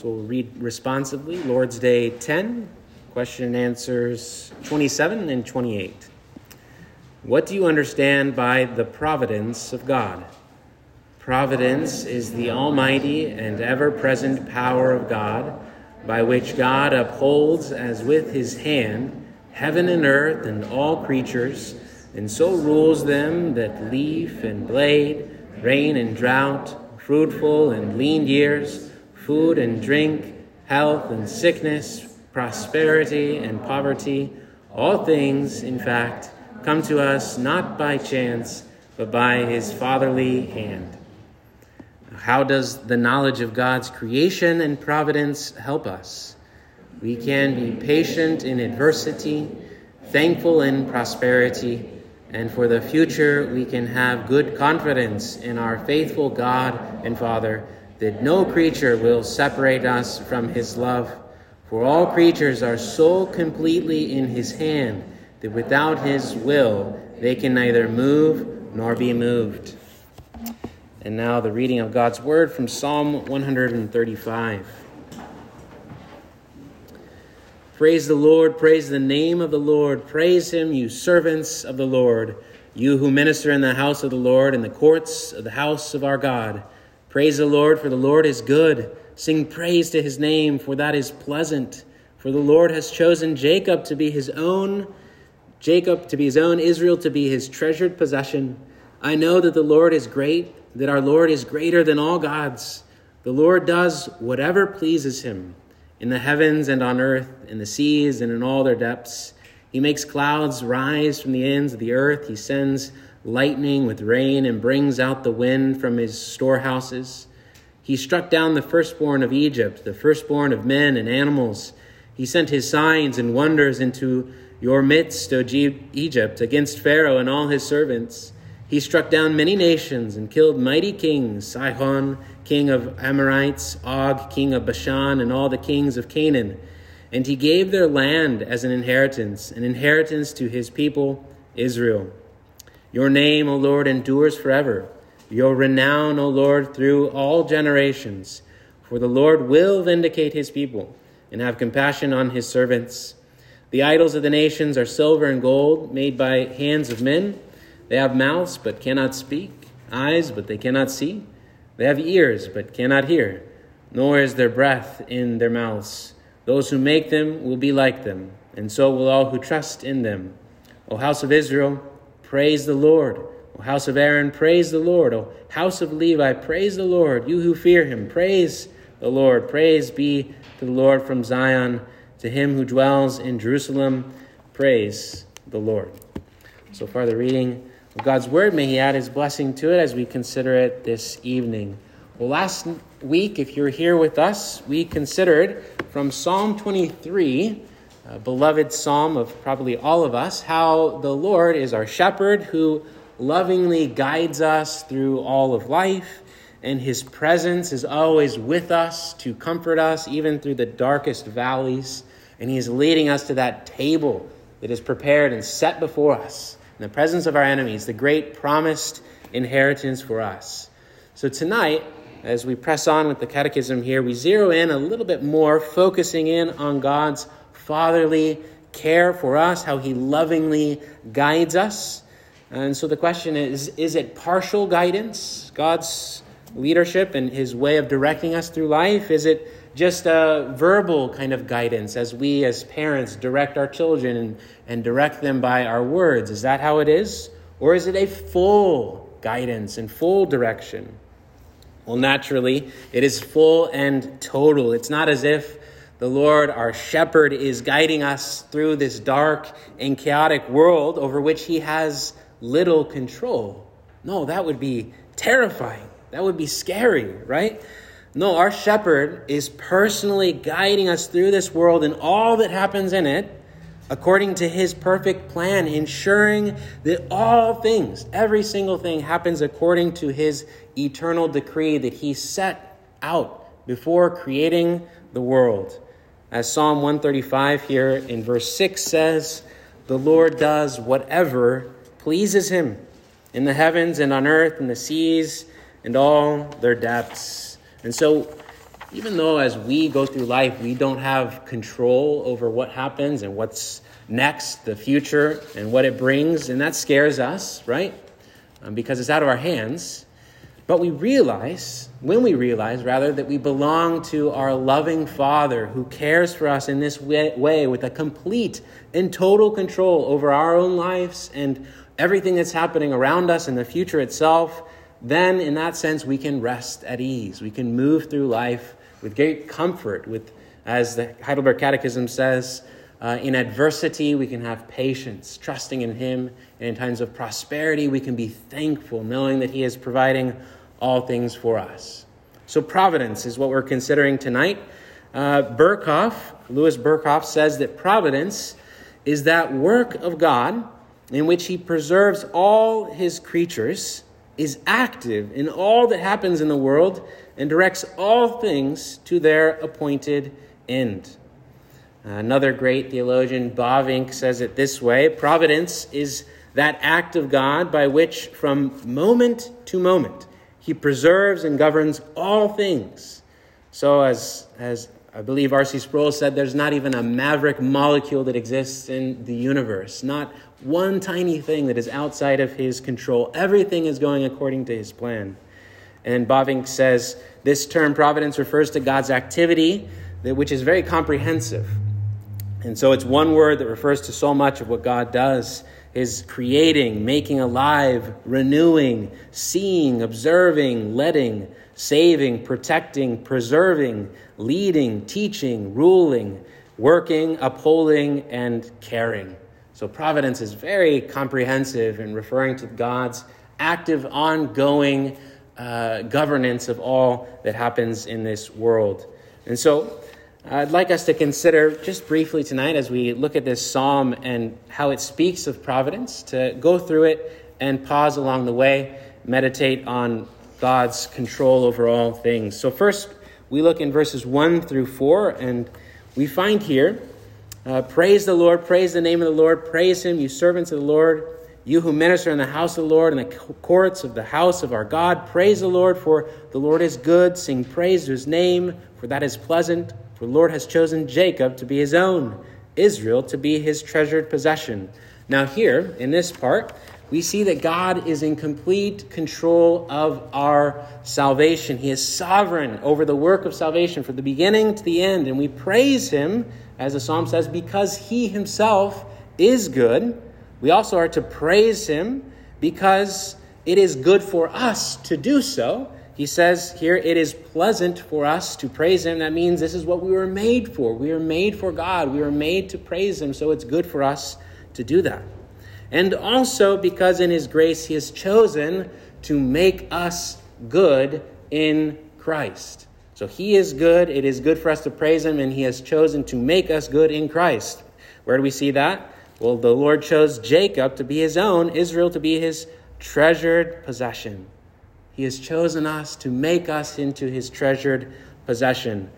So we'll read responsively Lord's Day 10, question and answers 27 and 28. What do you understand by the providence of God? Providence is the almighty and ever present power of God, by which God upholds as with his hand heaven and earth and all creatures, and so rules them that leaf and blade, rain and drought, fruitful and lean years, food and drink, health and sickness, prosperity and poverty, all things, in fact, come to us not by chance, but by his fatherly hand. How does the knowledge of God's creation and providence help us? We can be patient in adversity, thankful in prosperity, and for the future we can have good confidence in our faithful God and Father that no creature will separate us from his love. For all creatures are so completely in his hand that without his will they can neither move nor be moved. And now the reading of God's word from Psalm 135. Praise the Lord, praise the name of the Lord, praise him, you servants of the Lord, you who minister in the house of the Lord, in the courts of the house of our God. Praise the Lord, for the Lord is good. Sing praise to his name, for that is pleasant. For the Lord has chosen Jacob to be his own, Jacob to be his own, Israel to be his treasured possession. I know that the Lord is great, that our Lord is greater than all gods. The Lord does whatever pleases him in the heavens and on earth, in the seas and in all their depths. He makes clouds rise from the ends of the earth. He sends lightning with rain and brings out the wind from his storehouses. He struck down the firstborn of Egypt, the firstborn of men and animals. He sent his signs and wonders into your midst, O Egypt, against Pharaoh and all his servants. He struck down many nations and killed mighty kings Sihon, king of Amorites, Og, king of Bashan, and all the kings of Canaan. And he gave their land as an inheritance, an inheritance to his people, Israel. Your name, O Lord, endures forever. Your renown, O Lord, through all generations. For the Lord will vindicate his people and have compassion on his servants. The idols of the nations are silver and gold, made by hands of men. They have mouths, but cannot speak, eyes, but they cannot see. They have ears, but cannot hear, nor is there breath in their mouths. Those who make them will be like them, and so will all who trust in them. O house of Israel, Praise the Lord. O house of Aaron, praise the Lord. O house of Levi, praise the Lord. You who fear him, praise the Lord. Praise be to the Lord from Zion, to him who dwells in Jerusalem. Praise the Lord. So far, the reading of God's word. May he add his blessing to it as we consider it this evening. Well, last week, if you're here with us, we considered from Psalm 23 a beloved psalm of probably all of us, how the Lord is our shepherd who lovingly guides us through all of life, and his presence is always with us to comfort us, even through the darkest valleys. And he is leading us to that table that is prepared and set before us in the presence of our enemies, the great promised inheritance for us. So tonight, as we press on with the catechism here, we zero in a little bit more, focusing in on God's fatherly care for us, how he lovingly guides us. And so the question is is it partial guidance, God's leadership and his way of directing us through life? Is it just a verbal kind of guidance as we as parents direct our children and, and direct them by our words? Is that how it is? Or is it a full guidance and full direction? Well, naturally, it is full and total. It's not as if the Lord, our shepherd, is guiding us through this dark and chaotic world over which he has little control. No, that would be terrifying. That would be scary, right? No, our shepherd is personally guiding us through this world and all that happens in it according to his perfect plan, ensuring that all things, every single thing, happens according to his eternal decree that he set out before creating the world. As Psalm 135 here in verse 6 says, the Lord does whatever pleases him in the heavens and on earth and the seas and all their depths. And so even though as we go through life, we don't have control over what happens and what's next, the future, and what it brings, and that scares us, right? Um, because it's out of our hands. But we realize, when we realize, rather, that we belong to our loving Father who cares for us in this way, with a complete and total control over our own lives and everything that's happening around us and the future itself, then in that sense, we can rest at ease. We can move through life with great comfort, with, as the Heidelberg Catechism says, uh, in adversity, we can have patience, trusting in Him. And in times of prosperity, we can be thankful, knowing that He is providing all things for us. So, providence is what we're considering tonight. Uh, Berkhof, Louis Berkhof, says that providence is that work of God in which He preserves all His creatures, is active in all that happens in the world, and directs all things to their appointed end. Another great theologian, Bavinck, says it this way Providence is that act of God by which, from moment to moment, he preserves and governs all things. So, as, as I believe R.C. Sproul said, there's not even a maverick molecule that exists in the universe, not one tiny thing that is outside of his control. Everything is going according to his plan. And Bavinck says this term providence refers to God's activity, which is very comprehensive. And so it's one word that refers to so much of what God does his creating, making alive, renewing, seeing, observing, letting, saving, protecting, preserving, leading, teaching, ruling, working, upholding, and caring. So providence is very comprehensive in referring to God's active, ongoing uh, governance of all that happens in this world. And so I'd like us to consider just briefly tonight as we look at this psalm and how it speaks of providence, to go through it and pause along the way, meditate on God's control over all things. So, first, we look in verses 1 through 4, and we find here uh, Praise the Lord, praise the name of the Lord, praise Him, you servants of the Lord, you who minister in the house of the Lord, in the courts of the house of our God. Praise the Lord, for the Lord is good. Sing praise to His name, for that is pleasant. For the Lord has chosen Jacob to be his own, Israel to be his treasured possession. Now, here in this part, we see that God is in complete control of our salvation. He is sovereign over the work of salvation from the beginning to the end. And we praise him, as the psalm says, because he himself is good. We also are to praise him because it is good for us to do so. He says here, it is pleasant for us to praise Him. That means this is what we were made for. We were made for God. We were made to praise Him, so it's good for us to do that. And also because in His grace He has chosen to make us good in Christ. So He is good. It is good for us to praise Him, and He has chosen to make us good in Christ. Where do we see that? Well, the Lord chose Jacob to be His own, Israel to be His treasured possession. He has chosen us to make us into his treasured possession.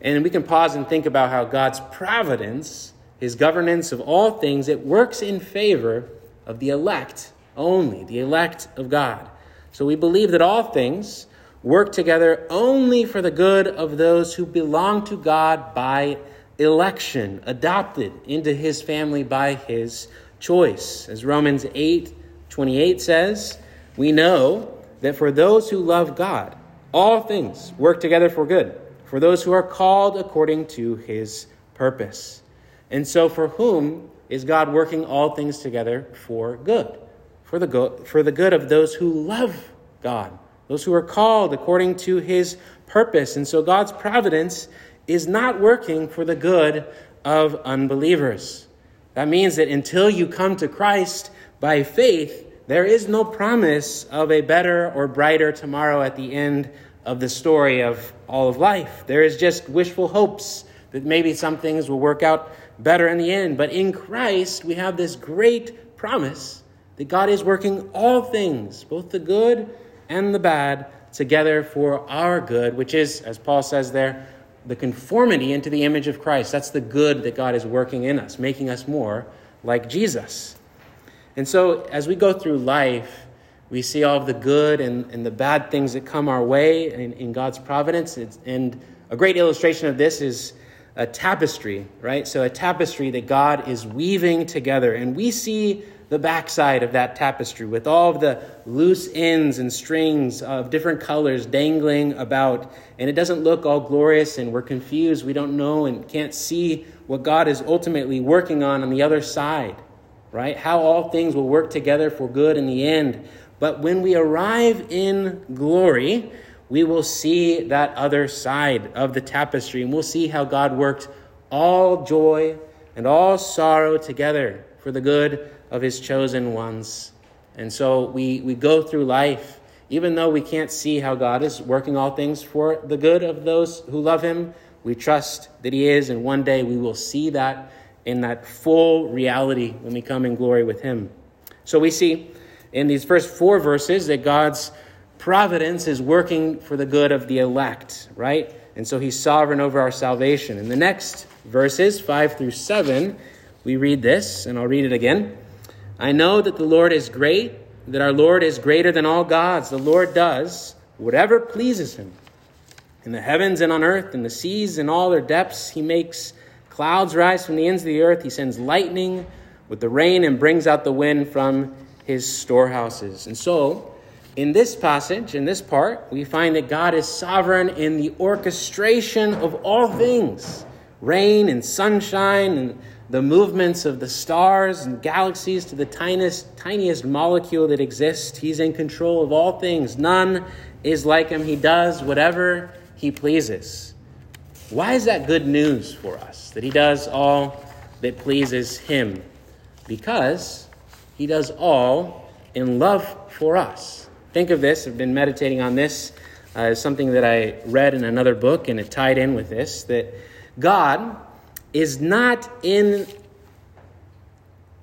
And we can pause and think about how God's providence, his governance of all things, it works in favor of the elect only, the elect of God. So we believe that all things work together only for the good of those who belong to God by election, adopted into his family by his choice. As Romans 8 28 says, we know that for those who love God, all things work together for good, for those who are called according to his purpose. And so, for whom is God working all things together for good? For the, go- for the good of those who love God, those who are called according to his purpose. And so, God's providence is not working for the good of unbelievers. That means that until you come to Christ by faith, there is no promise of a better or brighter tomorrow at the end of the story of all of life. There is just wishful hopes that maybe some things will work out better in the end. But in Christ, we have this great promise that God is working all things, both the good and the bad, together for our good, which is, as Paul says there, the conformity into the image of Christ. That's the good that God is working in us, making us more like Jesus. And so, as we go through life, we see all of the good and, and the bad things that come our way in, in God's providence. It's, and A great illustration of this is a tapestry, right? So, a tapestry that God is weaving together. And we see the backside of that tapestry with all of the loose ends and strings of different colors dangling about. And it doesn't look all glorious, and we're confused. We don't know and can't see what God is ultimately working on on the other side, right? How all things will work together for good in the end. But when we arrive in glory, we will see that other side of the tapestry, and we'll see how God worked all joy and all sorrow together for the good of his chosen ones. And so we, we go through life, even though we can't see how God is working all things for the good of those who love him, we trust that he is, and one day we will see that in that full reality when we come in glory with him. So we see in these first four verses that God's providence is working for the good of the elect, right? And so he's sovereign over our salvation. In the next verses, 5 through 7, we read this, and I'll read it again. I know that the Lord is great, that our Lord is greater than all gods. The Lord does whatever pleases him. In the heavens and on earth, in the seas and all their depths, he makes clouds rise from the ends of the earth. He sends lightning with the rain and brings out the wind from his storehouses. And so, in this passage, in this part, we find that God is sovereign in the orchestration of all things rain and sunshine and the movements of the stars and galaxies to the tiniest, tiniest molecule that exists. He's in control of all things. None is like him. He does whatever he pleases. Why is that good news for us? That he does all that pleases him? Because he does all in love for us. Think of this. I've been meditating on this uh, something that I read in another book, and it tied in with this that God is not in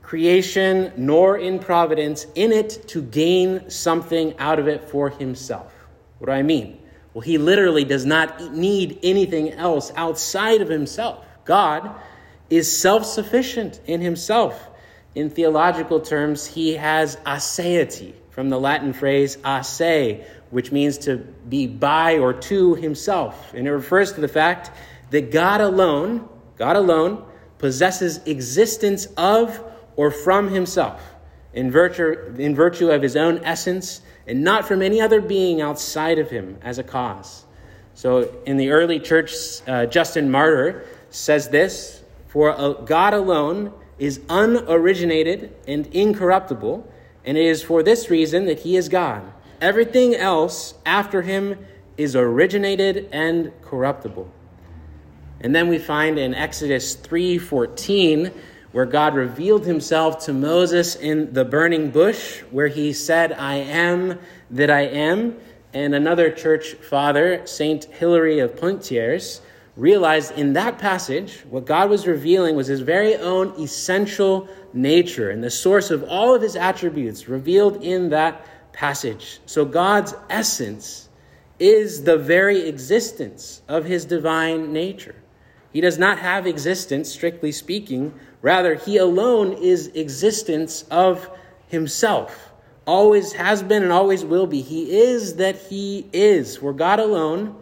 creation nor in providence in it to gain something out of it for himself. What do I mean? Well, he literally does not need anything else outside of himself. God is self sufficient in himself. In theological terms, he has aseity, from the Latin phrase a se, which means to be by or to himself. And it refers to the fact that God alone God alone, possesses existence of or from himself in virtue, in virtue of his own essence and not from any other being outside of him as a cause. So in the early church, uh, Justin Martyr says this For uh, God alone is unoriginated and incorruptible, and it is for this reason that he is God. Everything else after him is originated and corruptible. And then we find in Exodus 3:14 where God revealed himself to Moses in the burning bush where he said, "I am that I am." And another church father, Saint Hilary of Poitiers, realized in that passage what God was revealing was his very own essential nature and the source of all of his attributes revealed in that passage. So God's essence is the very existence of his divine nature. He does not have existence, strictly speaking. Rather, he alone is existence of himself. Always has been and always will be. He is that he is. For God alone,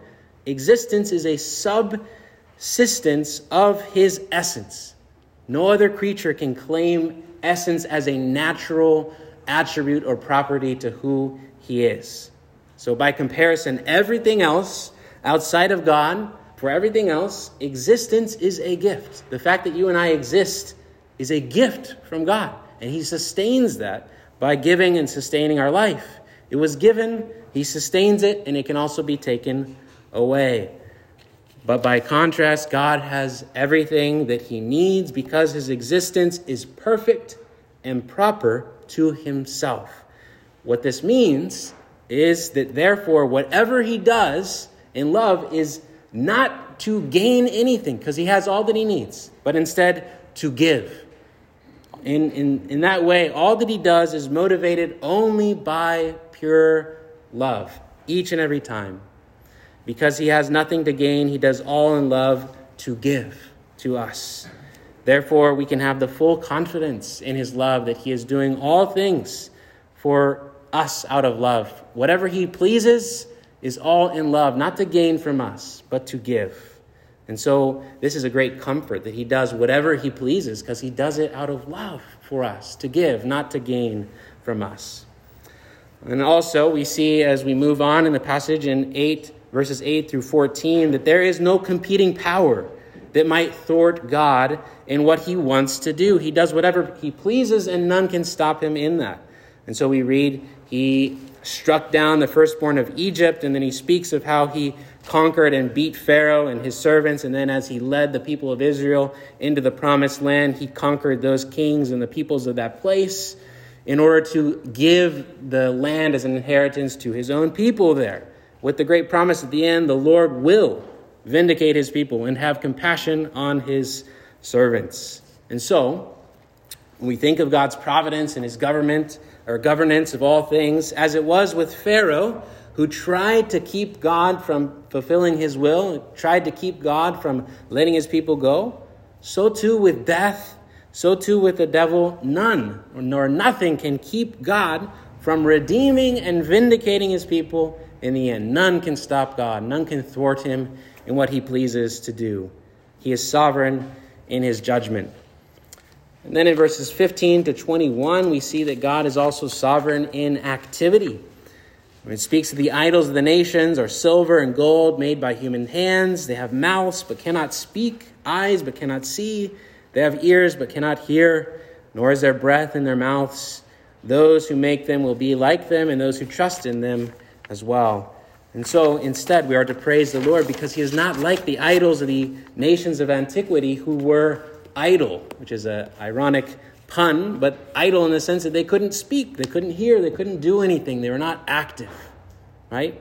existence is a subsistence of his essence. No other creature can claim essence as a natural attribute or property to who he is. So, by comparison, everything else outside of God for everything else, existence is a gift. The fact that you and I exist is a gift from God, and He sustains that by giving and sustaining our life. It was given, He sustains it, and it can also be taken away. But by contrast, God has everything that He needs because His existence is perfect and proper to Himself. What this means is that, therefore, whatever He does in love is not to gain anything because he has all that he needs, but instead to give. In, in, in that way, all that he does is motivated only by pure love, each and every time. Because he has nothing to gain, he does all in love to give to us. Therefore, we can have the full confidence in his love that he is doing all things for us out of love. Whatever he pleases, is all in love, not to gain from us, but to give. And so this is a great comfort that he does whatever he pleases because he does it out of love for us, to give, not to gain from us. And also, we see as we move on in the passage in 8, verses 8 through 14, that there is no competing power that might thwart God in what he wants to do. He does whatever he pleases, and none can stop him in that. And so we read, he struck down the firstborn of Egypt, and then he speaks of how he conquered and beat Pharaoh and his servants. And then, as he led the people of Israel into the promised land, he conquered those kings and the peoples of that place in order to give the land as an inheritance to his own people there. With the great promise at the end, the Lord will vindicate his people and have compassion on his servants. And so, when we think of God's providence and his government, or governance of all things, as it was with Pharaoh, who tried to keep God from fulfilling his will, tried to keep God from letting his people go, so too with death, so too with the devil, none nor nothing can keep God from redeeming and vindicating his people in the end. None can stop God, none can thwart him in what he pleases to do. He is sovereign in his judgment. And then in verses 15 to 21, we see that God is also sovereign in activity. When it speaks of the idols of the nations are silver and gold made by human hands. They have mouths but cannot speak, eyes but cannot see. They have ears but cannot hear, nor is there breath in their mouths. Those who make them will be like them, and those who trust in them as well. And so instead, we are to praise the Lord because he is not like the idols of the nations of antiquity who were idle, which is an ironic pun, but idle in the sense that they couldn't speak, they couldn't hear, they couldn't do anything, they were not active, right?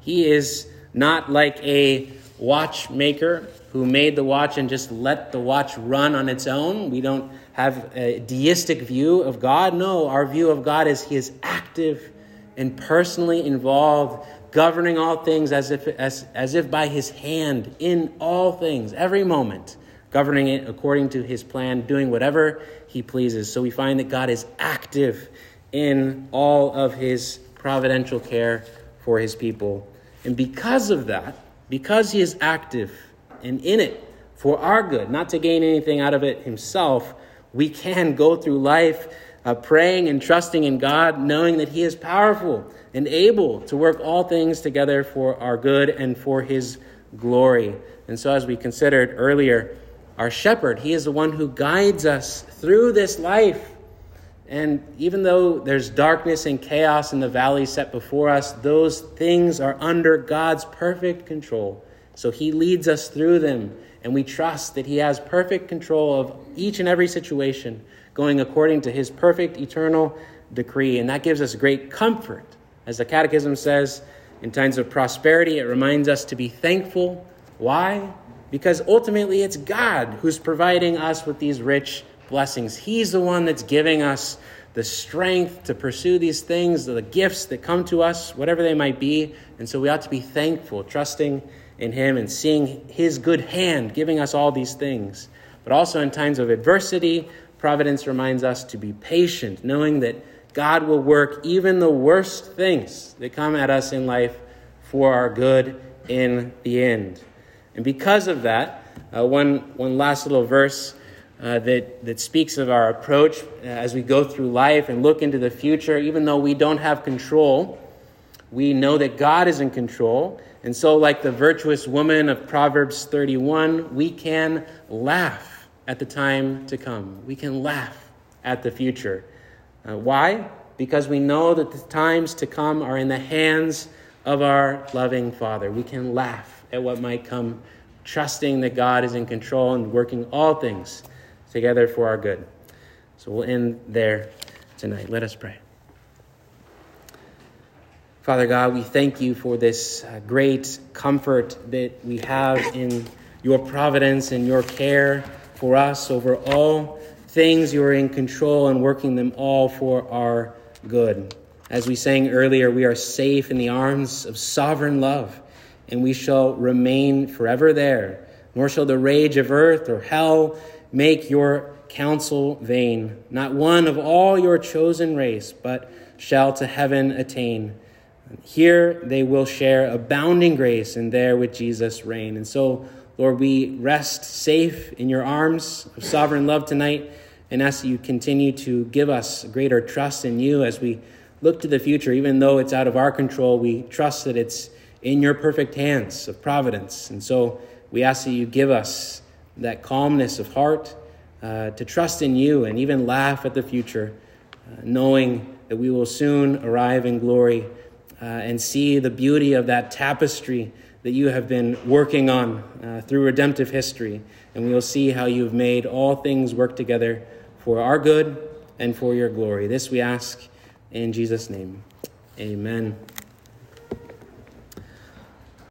He is not like a watchmaker who made the watch and just let the watch run on its own. We don't have a deistic view of God. No, our view of God is He is active and personally involved, governing all things as if, as, as if by His hand in all things, every moment governing it according to his plan, doing whatever he pleases. So we find that God is active in all of his providential care for his people. And because of that, because he is active and in it for our good, not to gain anything out of it himself, we can go through life uh, praying and trusting in God, knowing that he is powerful and able to work all things together for our good and for his glory. And so, as we considered earlier, our shepherd. He is the one who guides us through this life. And even though there's darkness and chaos in the valley set before us, those things are under God's perfect control. So he leads us through them, and we trust that he has perfect control of each and every situation, going according to his perfect eternal decree. And that gives us great comfort. As the Catechism says, in times of prosperity, it reminds us to be thankful. Why? Because ultimately it's God who's providing us with these rich blessings. He's the one that's giving us the strength to pursue these things, the gifts that come to us, whatever they might be. And so we ought to be thankful, trusting in Him and seeing His good hand giving us all these things. But also in times of adversity, providence reminds us to be patient, knowing that God will work even the worst things that come at us in life for our good in the end. And because of that, uh, one, one last little verse uh, that, that speaks of our approach uh, as we go through life and look into the future, even though we don't have control, we know that God is in control. And so, like the virtuous woman of Proverbs 31, we can laugh at the time to come. We can laugh at the future. Uh, why? Because we know that the times to come are in the hands of our loving Father. We can laugh at what might come, trusting that God is in control and working all things together for our good. So we'll end there tonight. Let us pray. Father God, we thank you for this uh, great comfort that we have in your providence and your care for us over all things. You are in control and working them all for our good. As we sang earlier, we are safe in the arms of sovereign love and we shall remain forever there. Nor shall the rage of earth or hell make your counsel vain. Not one of all your chosen race, but shall to heaven attain. Here they will share abounding grace, and there with Jesus reign. And so, Lord, we rest safe in your arms of sovereign love tonight and ask that you continue to give us greater trust in you as we look to the future. Even though it's out of our control, we trust that it's in your perfect hands of providence. And so we ask that you give us that calmness of heart uh, to trust in you and even laugh at the future, uh, knowing that we will soon arrive in glory uh, and see the beauty of that tapestry that you have been working on uh, through redemptive history. And we will see how you've made all things work together for our good and for your glory. This we ask in Jesus' name. Amen.